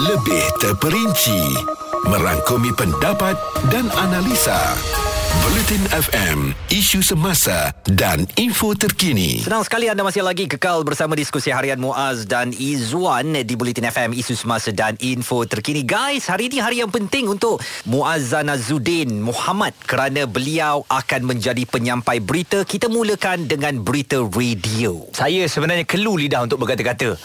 Lebih terperinci Merangkumi pendapat dan analisa Bulletin FM Isu semasa Dan info terkini Senang sekali anda masih lagi kekal bersama diskusi harian Muaz dan Izzuan di Bulletin FM Isu Semasa dan Info Terkini. Guys, hari ini hari yang penting untuk Muazzana Zudin Muhammad kerana beliau akan menjadi penyampai berita. Kita mulakan dengan berita radio. Saya sebenarnya kelu lidah untuk berkata-kata.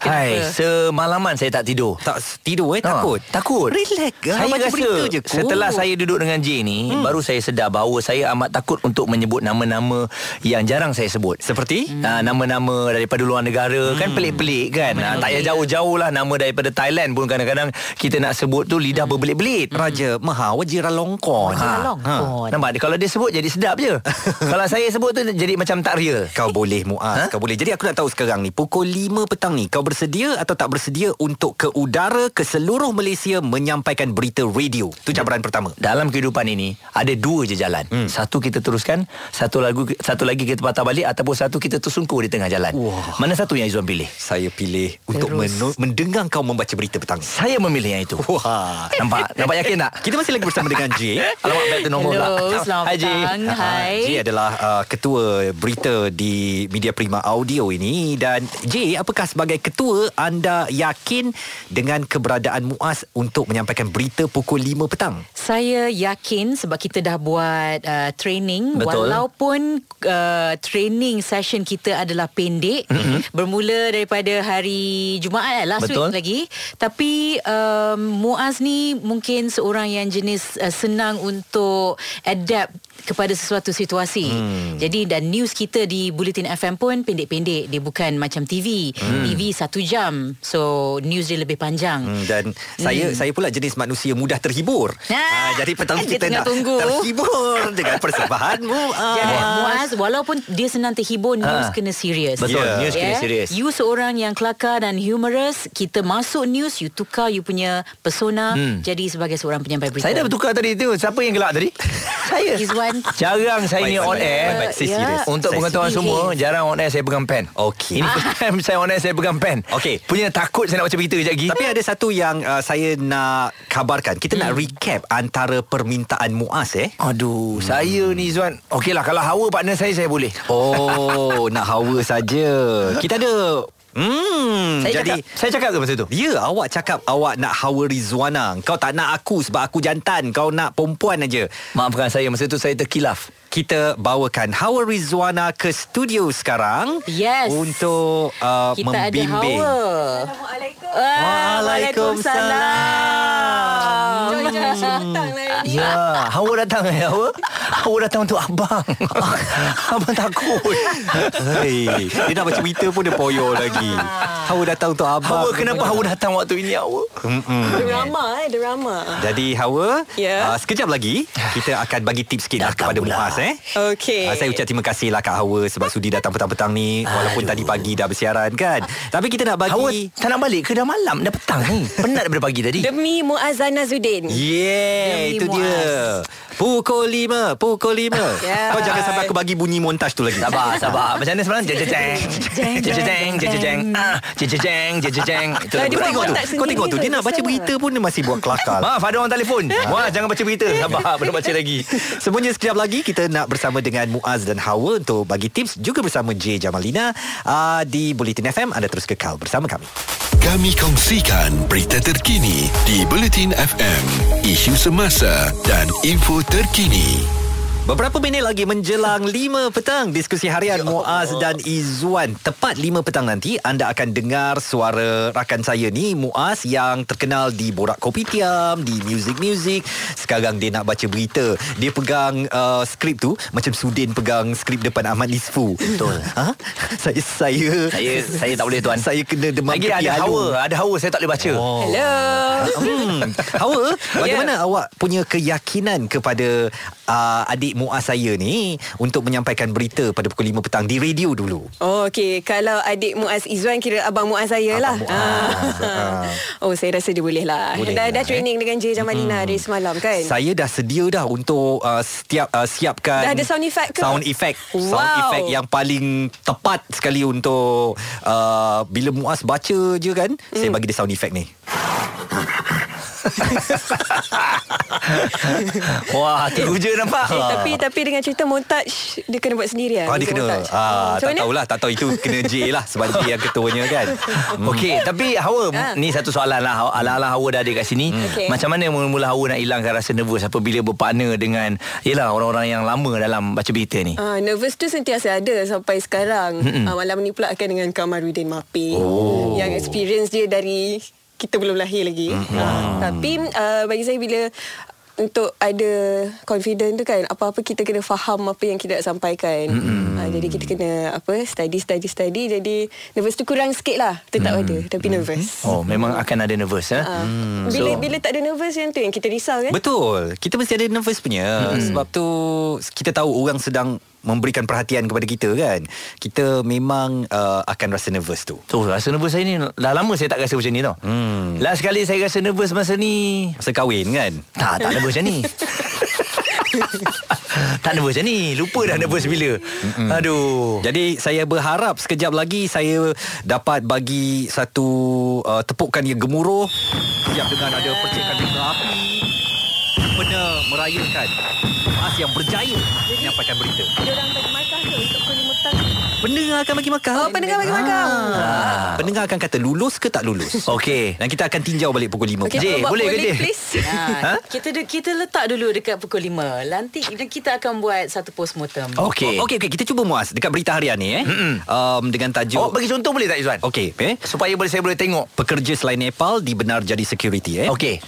Hai, semalaman saya tak tidur. Tak tidur eh, Ha, takut? Takut. Relax. Saya Baca rasa berita je. kot. setelah saya duduk dengan J ni, hmm. baru saya sedar bahawa saya amat takut untuk menyebut nama-nama yang jarang saya sebut. Seperti? Hmm. Uh, nama-nama daripada luar negara hmm. kan pelik-pelik kan. Uh, tak payah jauh-jauh lah nama daripada Thailand pun kadang-kadang kita nak sebut tu lidah berbelit-belit. Raja Maha Wajira Longkon. Ha. Longkon. Nampak dia kalau dia sebut jadi sedap je. kalau saya sebut tu jadi macam tak real. Kau boleh Muaz, ha? kau boleh. Jadi aku nak tahu sekarang ni pukul 5 petang ni kau bersedia atau tak bersedia untuk ke udara ke seluruh Malaysia menyampaikan berita radio. Tu cabaran pertama. Dalam kehidupan ini ada dua je jalan. Hmm. Satu kita teruskan, satu lagu satu lagi kita patah balik ataupun satu kita tersungkur di tengah jalan. Wah. Mana satu yang Izzuan pilih? Saya pilih untuk menu- mendengar kau membaca berita petang. Saya memilih yang itu. Wah. Nampak? Nampak yakin tak? Kita masih lagi bersama dengan J. Alamak back to normal Hello, pula. selamat Hai, petang. Hai. J adalah uh, ketua berita di Media Prima Audio ini dan J apakah sebagai ketua anda yakin dengan keberadaan Muaz untuk menyampaikan berita pukul 5 petang? Saya yakin sebab kita dah buat uh, training Betul. walaupun uh, training session kita adalah pendek mm-hmm. bermula daripada hari Jumaat lah last Betul. week lagi tapi um, Muaz ni mungkin seorang yang jenis uh, senang untuk adapt kepada sesuatu situasi. Hmm. Jadi dan news kita di Bulletin FM pun pendek-pendek. Dia bukan macam TV. Hmm. TV satu jam. So news dia lebih panjang. Hmm, dan saya saya pula jenis manusia mudah terhibur. Ah, Ah, jadi petang kita nak tunggu. terhibur dengan persembahanmu. Ah. Muaz walaupun dia senang terhibur news Ah. kena serius. Betul, Yeah. news kena serius. You seorang yang kelakar dan humorous, kita masuk news, you tukar you punya persona Hmm. jadi sebagai seorang penyampai berita. Saya dah bertukar tadi tu. Siapa yang gelak tadi? saya. Izwan. Jarang saya ni on air. baik, baik. Saya Ya. serius. Untuk pengetahuan semua Jarang on air saya pegang pen Okey. Ini first time saya on air saya pegang pen Okey. Punya takut saya nak baca berita sekejap lagi Tapi ada satu yang uh, saya nak kabarkan. Kita nak recap antara permintaan Muaz eh. Aduh Saya ni Zuan Okey lah Kalau hawa partner saya Saya boleh Oh, nak hawa saja. Kita ada Hmm, Saya jadi cakap Saya cakap ke masa tu Ya, awak cakap awak nak hawa Rizwana. Kau tak nak aku sebab aku jantan. Kau nak perempuan aja. Maafkan saya Masa tu saya terkilaf Kita bawakan Hawa Rizwana ke studio sekarang Yes. untuk uh, kita membimbing. ada Hawa. Waalaikumsalam. Waalaikumsalam. Jom, jom, datang lah ni. Ya Hawa datang ya Hawa Hawa datang untuk abang Abang takut Hei, dia nak baca berita pun dia poyo lagi. Hawa datang untuk abang. Hawa kenapa Hawa datang waktu ini Hawa Drama eh, drama. Jadi Hawa, Ya. uh, sekejap lagi kita akan bagi tips sikit lah kepada. Muaz eh. Okey. Uh, saya ucap terima kasih lah Kak Hawa sebab sudi datang petang-petang ni walaupun Aduh. tadi pagi dah bersiaran kan. Tapi kita nak bagi Hawa tak nak balik ke dah malam Dah petang ni Penat daripada pagi tadi Demi Muazzana Zudin. Yeah, Demi itu Muaz. Dia. Pukul lima, pukul lima. Ya. Kau jangan sampai aku bagi bunyi montaj tu lagi. Sabar, sabar. Macam mana semalam? Jeng, jeng, jeng. Jeng, jeng, jeng, jeng, jeng. Ah, jeng, jeng, jeng, jeng, jeng, jeng. Itu Ah, lagu. dia Kau tengok tu. Kau tengok tu. Dia nak baca berita pun dia masih buat kelakar. Maaf, ada orang telefon. Wah, jangan baca berita. Sabar, belum baca lagi. Semuanya sekejap lagi kita nak bersama dengan Muaz dan Hawa untuk bagi tips juga bersama J Jamalina uh, di Bulletin FM. Anda terus kekal bersama kami. Kami kongsikan berita terkini di Bulletin FM, isu semasa dan info terkini. Beberapa minit lagi menjelang 5 petang Diskusi harian Muaz dan Izzuan Tepat 5 petang nanti Anda akan dengar suara rakan saya ni Muaz yang terkenal di Borak Kopitiam Di Music Music Sekarang dia nak baca berita Dia pegang uh, skrip tu Macam Sudin pegang skrip depan Ahmad Nisfu Betul. ha? Saya saya Saya saya tak boleh tuan. Saya kena demam Lagi ada hawa, ada hawa saya tak boleh baca. Oh. Hello. Hmm. Hawa, bagaimana yeah. awak punya keyakinan kepada uh, adik Muaz saya ni untuk menyampaikan berita pada pukul 5 petang di radio dulu? Oh, okey. Kalau adik Muaz Izzuan kira abang Muaz saya Abang lah. Muaz. Ah. oh, saya rasa dia boleh lah. Boleh dah lah, dah training dengan J Jamalina dari semalam kan? Saya dah sedia dah untuk uh, setiap uh, siapkan Dah ada sound effect ke? Sound effect. Sound Wow. effect yang paling tepat sekali untuk uh, bila Muaz baca je kan, saya bagi dia sound effect ni. Wah, hati guja nampak. Eh, tapi tapi dengan cerita montaj dia kena buat sendiri Ah, lah. dia Dia kena ah, Macam Tak mana? tahulah Tak tahu itu Kena J lah Sebab J yang ketuanya kan Okey, tapi Hawa, Ah. ni satu soalan lah. Ala-ala Hawa dah ada kat sini. Okey. Macam mana mula-mula Hawa nak hilangkan rasa nervous apabila berpartner dengan yelah orang-orang yang lama dalam baca berita ni? Ah, nervous tu sentiasa ada sampai sekarang. Ah, malam ni pula akan dengan Kamaruddin Mapi. Oh. Yang experience dia dari kita belum lahir lagi. Ah, tapi uh, bagi saya bila untuk ada confident tu kan apa-apa kita kena faham apa yang kita nak sampaikan. Ah, jadi kita kena apa study study study jadi nervous tu kurang sikit lah. Tetap ada tapi nervous. Oh, memang akan ada nervous eh. Ah, bila bila tak ada nervous yang tu yang kita risau kan? Betul Kita mesti ada nervous punya hmm. Sebab tu Kita tahu orang sedang Memberikan perhatian kepada kita kan? Kita memang uh, Akan rasa nervous tu. Tu rasa nervous saya ni? Dah lama saya tak rasa macam ni tau. Hmm. Last sekali saya rasa nervous masa ni. Masa kahwin kan? Tak, tak nervous macam ni. Tak nervous macam ni. Lupa dah nervous bila. Aduh. Jadi saya berharap sekejap lagi saya dapat bagi satu uh, tepukan yang gemuruh. Siap dengan ada percikan bunga api benar merayakan Mas yang berjaya menyampaikan berita. Dia orang bagi markah tu untuk kulit mutang. Pendengar akan bagi makan. Oh, pendengar bagi makan. Ah. Pendengar akan kata lulus ke tak lulus. Okey Dan kita akan tinjau balik pukul 5. Okay, Jay, buat boleh ke, Jay? please. Ha, kita de- kita letak dulu dekat pukul 5. Nanti dan kita akan buat satu postmortem. Okey Okey okey kita cuba muas dekat berita harian ni eh. Um, dengan tajuk Awak bagi contoh boleh tak Izwan? Okey eh. Supaya boleh saya boleh tengok Pekerja selain Nepal dibenar jadi security eh. Okey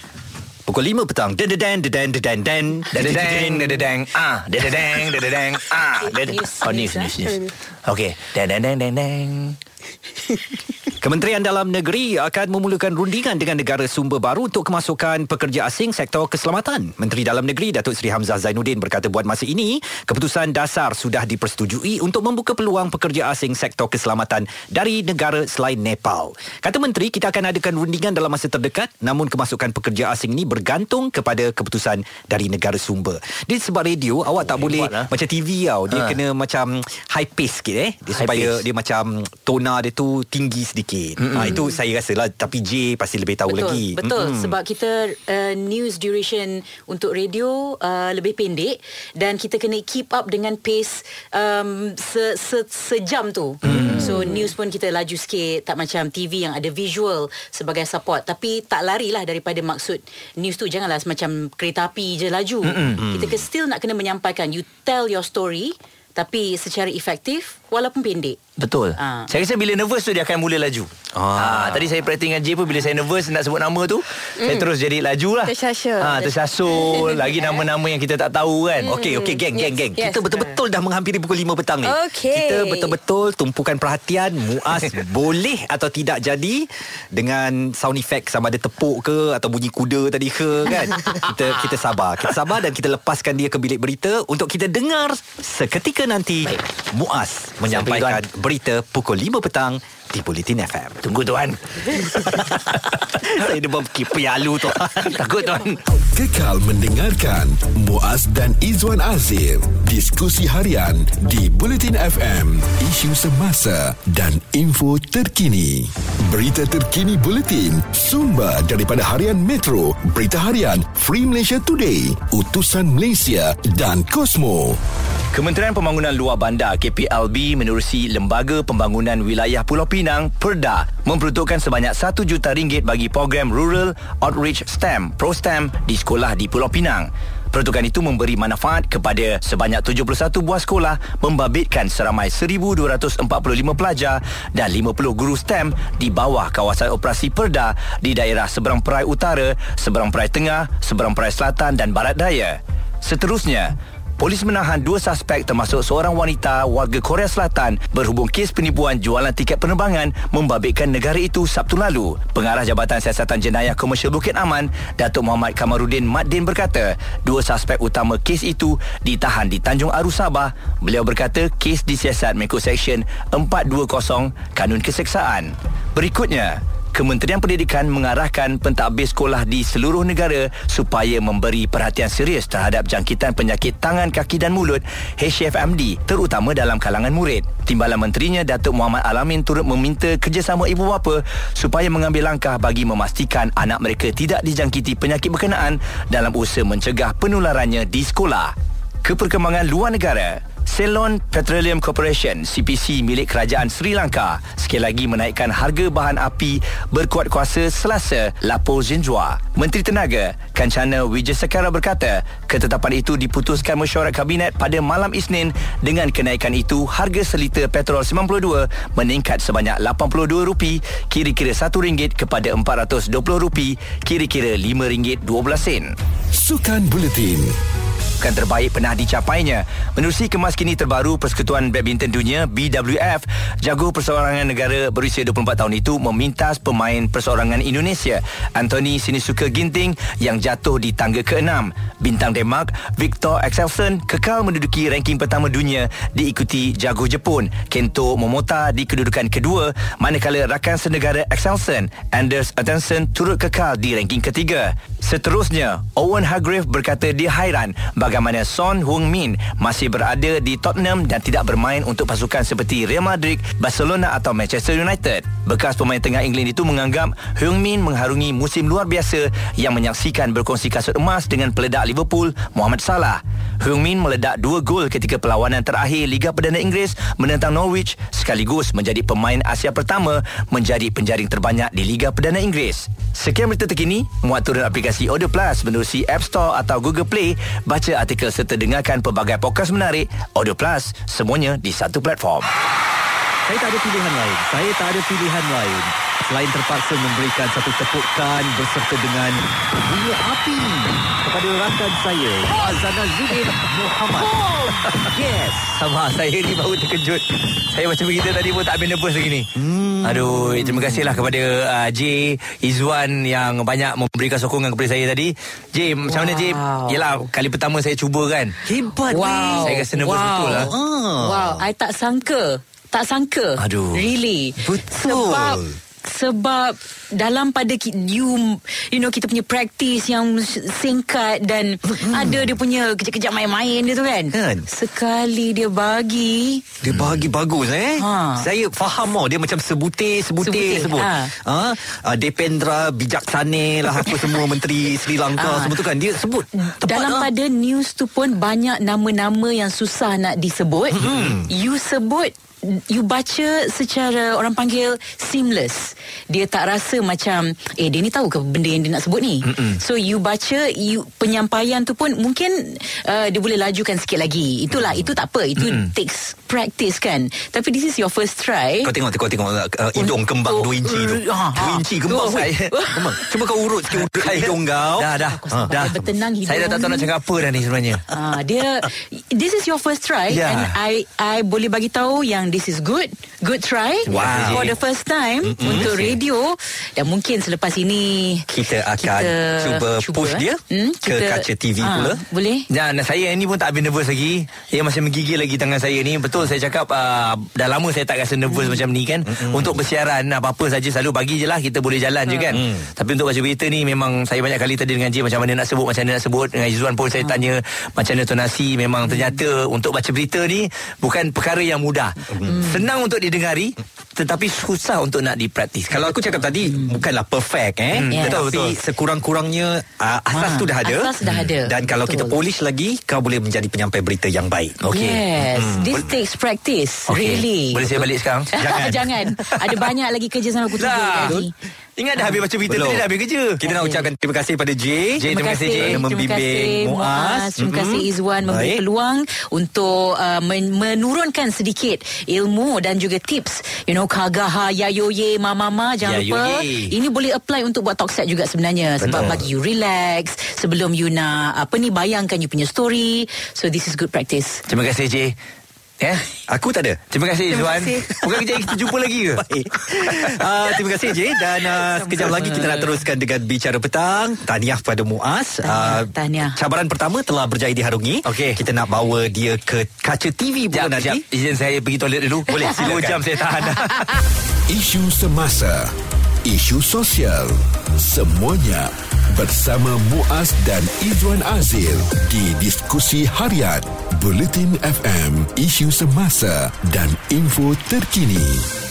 Pukul 5 petang. Den den den den den den Dadadang, dadadang, ah, dadadang, dadadang, ah, dad- News, Oh, news, news, news, news. Okey, dadadang, dadadang. Kementerian Dalam Negeri akan memulakan rundingan dengan negara sumber baru untuk kemasukan pekerja asing sektor keselamatan. Menteri Dalam Negeri Datuk Seri Hamzah Zainuddin berkata buat masa ini, keputusan dasar sudah dipersetujui untuk membuka peluang pekerja asing sektor keselamatan dari negara selain Nepal. Kata Menteri, kita akan adakan rundingan dalam masa terdekat namun kemasukan pekerja asing ini bergantung kepada keputusan dari negara sumber. Dia sebab radio, awak tak boleh lah. macam TV tau. Dia Ha. kena macam high pace sikit eh. Dia High supaya pace. dia macam tona dia tu tinggi sedikit. Mm-hmm. Ha, itu saya rasa lah tapi J pasti lebih tahu betul, lagi. Betul Mm-mm. sebab kita uh, news duration untuk radio uh, lebih pendek dan kita kena keep up dengan pace um, se, se, sejam tu. Mm. So news pun kita laju sikit tak macam TV yang ada visual sebagai support tapi tak larilah daripada maksud news tu janganlah semacam kereta api je laju. Mm. Kita still nak kena menyampaikan you tell your story tapi secara efektif walaupun pendek. Betul. Ah. Saya rasa bila nervous tu dia akan mula laju. Ah. Ah. tadi saya praktik dengan J pun bila saya nervous nak sebut nama tu, saya terus jadi laju lah. Tersyasyul. Ah, tersasul lagi nama-nama yang kita tak tahu kan. Okey okey geng geng Yes, geng. yes. Kita betul-betul dah menghampiri pukul 5 petang ni. Okey. Kita betul-betul tumpukan perhatian Muaz boleh atau tidak jadi dengan sound effect sama ada tepuk ke atau bunyi kuda tadi ke kan. kita kita sabar. Kita sabar dan kita lepaskan dia ke bilik berita untuk kita dengar seketika nanti Muaz menyampaikan berita pukul 5 petang di Bulletin FM. Tunggu tuan. Saya dah berfikir pialu tu. Takut tuan. Kekal mendengarkan Muaz dan Izwan Azir diskusi harian di Bulletin FM isu semasa dan info terkini berita terkini Bulletin sumber daripada harian Metro berita harian Free Malaysia Today utusan Malaysia dan Cosmo Kementerian Pembangunan Luar Bandar KPLB menerusi Lembaga Pembangunan Wilayah Pulau Pinang PERDA memperuntukkan sebanyak 1 juta ringgit bagi program Rural Outreach STEM ProSTEM di sekolah di Pulau Pinang. Peruntukan itu memberi manfaat kepada sebanyak 71 buah sekolah membabitkan seramai 1,245 pelajar dan 50 guru STEM di bawah kawasan operasi PERDA di daerah Seberang Perai Utara, Seberang Perai Tengah, Seberang Perai Selatan dan Barat Daya. Seterusnya, Polis menahan dua suspek termasuk seorang wanita warga Korea Selatan berhubung kes penipuan jualan tiket penerbangan membabitkan negara itu Sabtu lalu. Pengarah Jabatan Siasatan Jenayah Komersial Bukit Aman, Datuk Muhammad Kamarudin Maddin berkata, dua suspek utama kes itu ditahan di Tanjung Aru Sabah. Beliau berkata kes disiasat mengikut Seksyen 420 Kanun Keseksaan. Berikutnya, Kementerian Pendidikan mengarahkan pentadbir sekolah di seluruh negara supaya memberi perhatian serius terhadap jangkitan penyakit tangan, kaki dan mulut HFMD terutama dalam kalangan murid. Timbalan Menterinya Datuk Muhammad Alamin turut meminta kerjasama ibu bapa supaya mengambil langkah bagi memastikan anak mereka tidak dijangkiti penyakit berkenaan dalam usaha mencegah penularannya di sekolah. Keperkembangan luar negara Ceylon Petroleum Corporation CPC milik kerajaan Sri Lanka sekali lagi menaikkan harga bahan api berkuat kuasa Selasa Lapo Zinjua. Menteri Tenaga Kancana Wijesekara berkata ketetapan itu diputuskan mesyuarat kabinet pada malam Isnin dengan kenaikan itu harga seliter petrol 92 meningkat sebanyak RM82 kira-kira RM1 kepada RM420 kira-kira RM5.12. Sukan Buletin Bukan terbaik pernah dicapainya. Menerusi kemas kini terbaru Persekutuan Badminton Dunia BWF, jago perseorangan negara berusia 24 tahun itu memintas pemain perseorangan Indonesia Anthony Sinisuka Ginting yang jatuh di tangga ke-6. Bintang Denmark Victor Axelsen kekal menduduki ranking pertama dunia diikuti jago Jepun Kento Momota di kedudukan kedua manakala rakan senegara Axelsen Anders Attenson turut kekal di ranking ketiga. Seterusnya, Owen Hargrave berkata dia hairan bagaimana Son Heung-min masih berada di Tottenham dan tidak bermain untuk pasukan seperti Real Madrid, Barcelona atau Manchester United. Bekas pemain tengah England itu menganggap Heung-min mengharungi musim luar biasa yang menyaksikan berkongsi kasut emas dengan peledak Liverpool Mohamed Salah. Heung-min meledak dua gol ketika perlawanan terakhir Liga Perdana Inggeris menentang Norwich sekaligus menjadi pemain Asia pertama menjadi penjaring terbanyak di Liga Perdana Inggeris. Sekian berita terkini, muat turun aplikasi Audio Plus menerusi App Store atau Google Play, baca artikel serta dengarkan pelbagai podcast menarik. Audio Plus, semuanya di satu platform. Saya tak ada pilihan lain. Saya tak ada pilihan lain. Selain terpaksa memberikan satu tepukan berserta dengan bunga api kepada rakan saya, Azana Zudin Muhammad. Yes. Sama saya ni baru terkejut. Saya macam begitu tadi pun tak habis nervous lagi ni. Hmm. Aduh, terima kasihlah kepada uh, J Izwan yang banyak memberikan sokongan kepada saya tadi. J, macam mana J? Yelah, kali pertama saya cuba kan. Hebat Wow. Saya rasa nervous wow. betul lah. Ah. Wow, I tak sangka. Tak sangka. Aduh. Really. Betul. Sebab sebab dalam pada ki- you you know kita punya practice yang singkat dan ada dia punya kejap-kejap main-main dia tu kan. Kan? Sekali dia bagi Dia bagi bagus eh. Ha. Saya faham oh dia macam sebutir sebutir Sebutir, sebut. ha. Ha. Uh, Dependra bijaksana lah apa semua menteri Sri Lanka Ah. semua tu kan dia sebut. Tepat dalam lah. pada news tu pun banyak nama-nama yang susah nak disebut. Hmm. You sebut you baca secara orang panggil seamless. Dia tak rasa macam eh dia ni tahu ke benda yang dia nak sebut ni. Mm-mm. So you baca you penyampaian tu pun mungkin uh, dia boleh lajukan sikit lagi. Itulah itu tak apa. Itu Mm-mm. takes practice kan. Tapi this is your first try. Kau tengok kau tengok uh, hidung kembang 2 inci tu. Ha, ha. 2 inci kembang Tu. saya. Kembang. Cuba kau urut sikit urut hidung kau. Dah, dah. Ah. dah. Bertenang hidung. Saya dah tak tahu nak cakap apa dah ni sebenarnya. Ah, dia this is your first try Ya. and I I boleh bagi tahu yang this is good, good try Wow. for the first time mm-hmm. untuk radio dan mungkin selepas ini Kita akan cuba push dia ke kaca TV ah, pula. Boleh? Dan saya ni pun tak habis nervous lagi. Dia masih menggigil lagi tangan saya ni. Betul saya cakap uh, dah lama saya tak rasa nervous Hmm. macam ni kan. Mm-hmm. Untuk bersiaran apa-apa saja selalu bagi je lah kita boleh jalan je kan. Hmm. Tapi untuk baca berita ni memang saya banyak kali tadi dengan J macam mana nak sebut macam mana nak sebut. Dengan Izzuan pun saya tanya macam mana tonasi memang ternyata untuk baca berita ni bukan perkara yang mudah. Hmm. Senang untuk didengari tetapi susah untuk nak dipraktis. Kalau aku cakap tadi bukanlah perfect eh. Hmm, Yes. Betul betul. Sekurang-kurangnya uh, asas Ha, tu dah ada. asas dah ada. Dan kalau Betul. kita polish lagi kau boleh menjadi penyampai berita yang baik. Okey. Yes, this takes practice. Okey. Really. Boleh saya balik sekarang? Jangan. Jangan. Ada banyak lagi kerja sampai pukul Lah. 3 lagi. Ingat dah habis baca berita Belum. tadi dah habis kerja. Kita nak Okey. ucapkan terima kasih pada J. J, terima kasih, J. Kerana Terima membimbing Muaz. Terima kasih Mhm. Izwan memberi Baik. peluang untuk uh, men- menurunkan sedikit ilmu dan juga tips. You know kagaha yayoye mama jangan Yayoye. lupa. Ini boleh apply untuk buat talk set juga sebenarnya sebab Betul. bagi you relax sebelum you nak apa ni bayangkan you punya story. So this is good practice. Terima kasih J. Ya. Aku tak ada. Terima kasih kasih. Bukan kejap lagi kita jumpa lagi ke? Baik. Uh, terima kasih J dan uh, sekejap lagi kita nak teruskan dengan bicara petang. Tahniah pada Muaz. Tahniah, tahniah. Cabaran pertama telah berjaya diharungi. Okey. Kita nak bawa dia ke kaca TV pula Sekejap, nanti. sekejap. Izin saya pergi toilet dulu. Boleh, Dua silakan. jam saya tahan. Isu semasa isu sosial. Semuanya bersama Muaz dan Izwan Azil di diskusi harian Bulletin FM, isu semasa dan info terkini.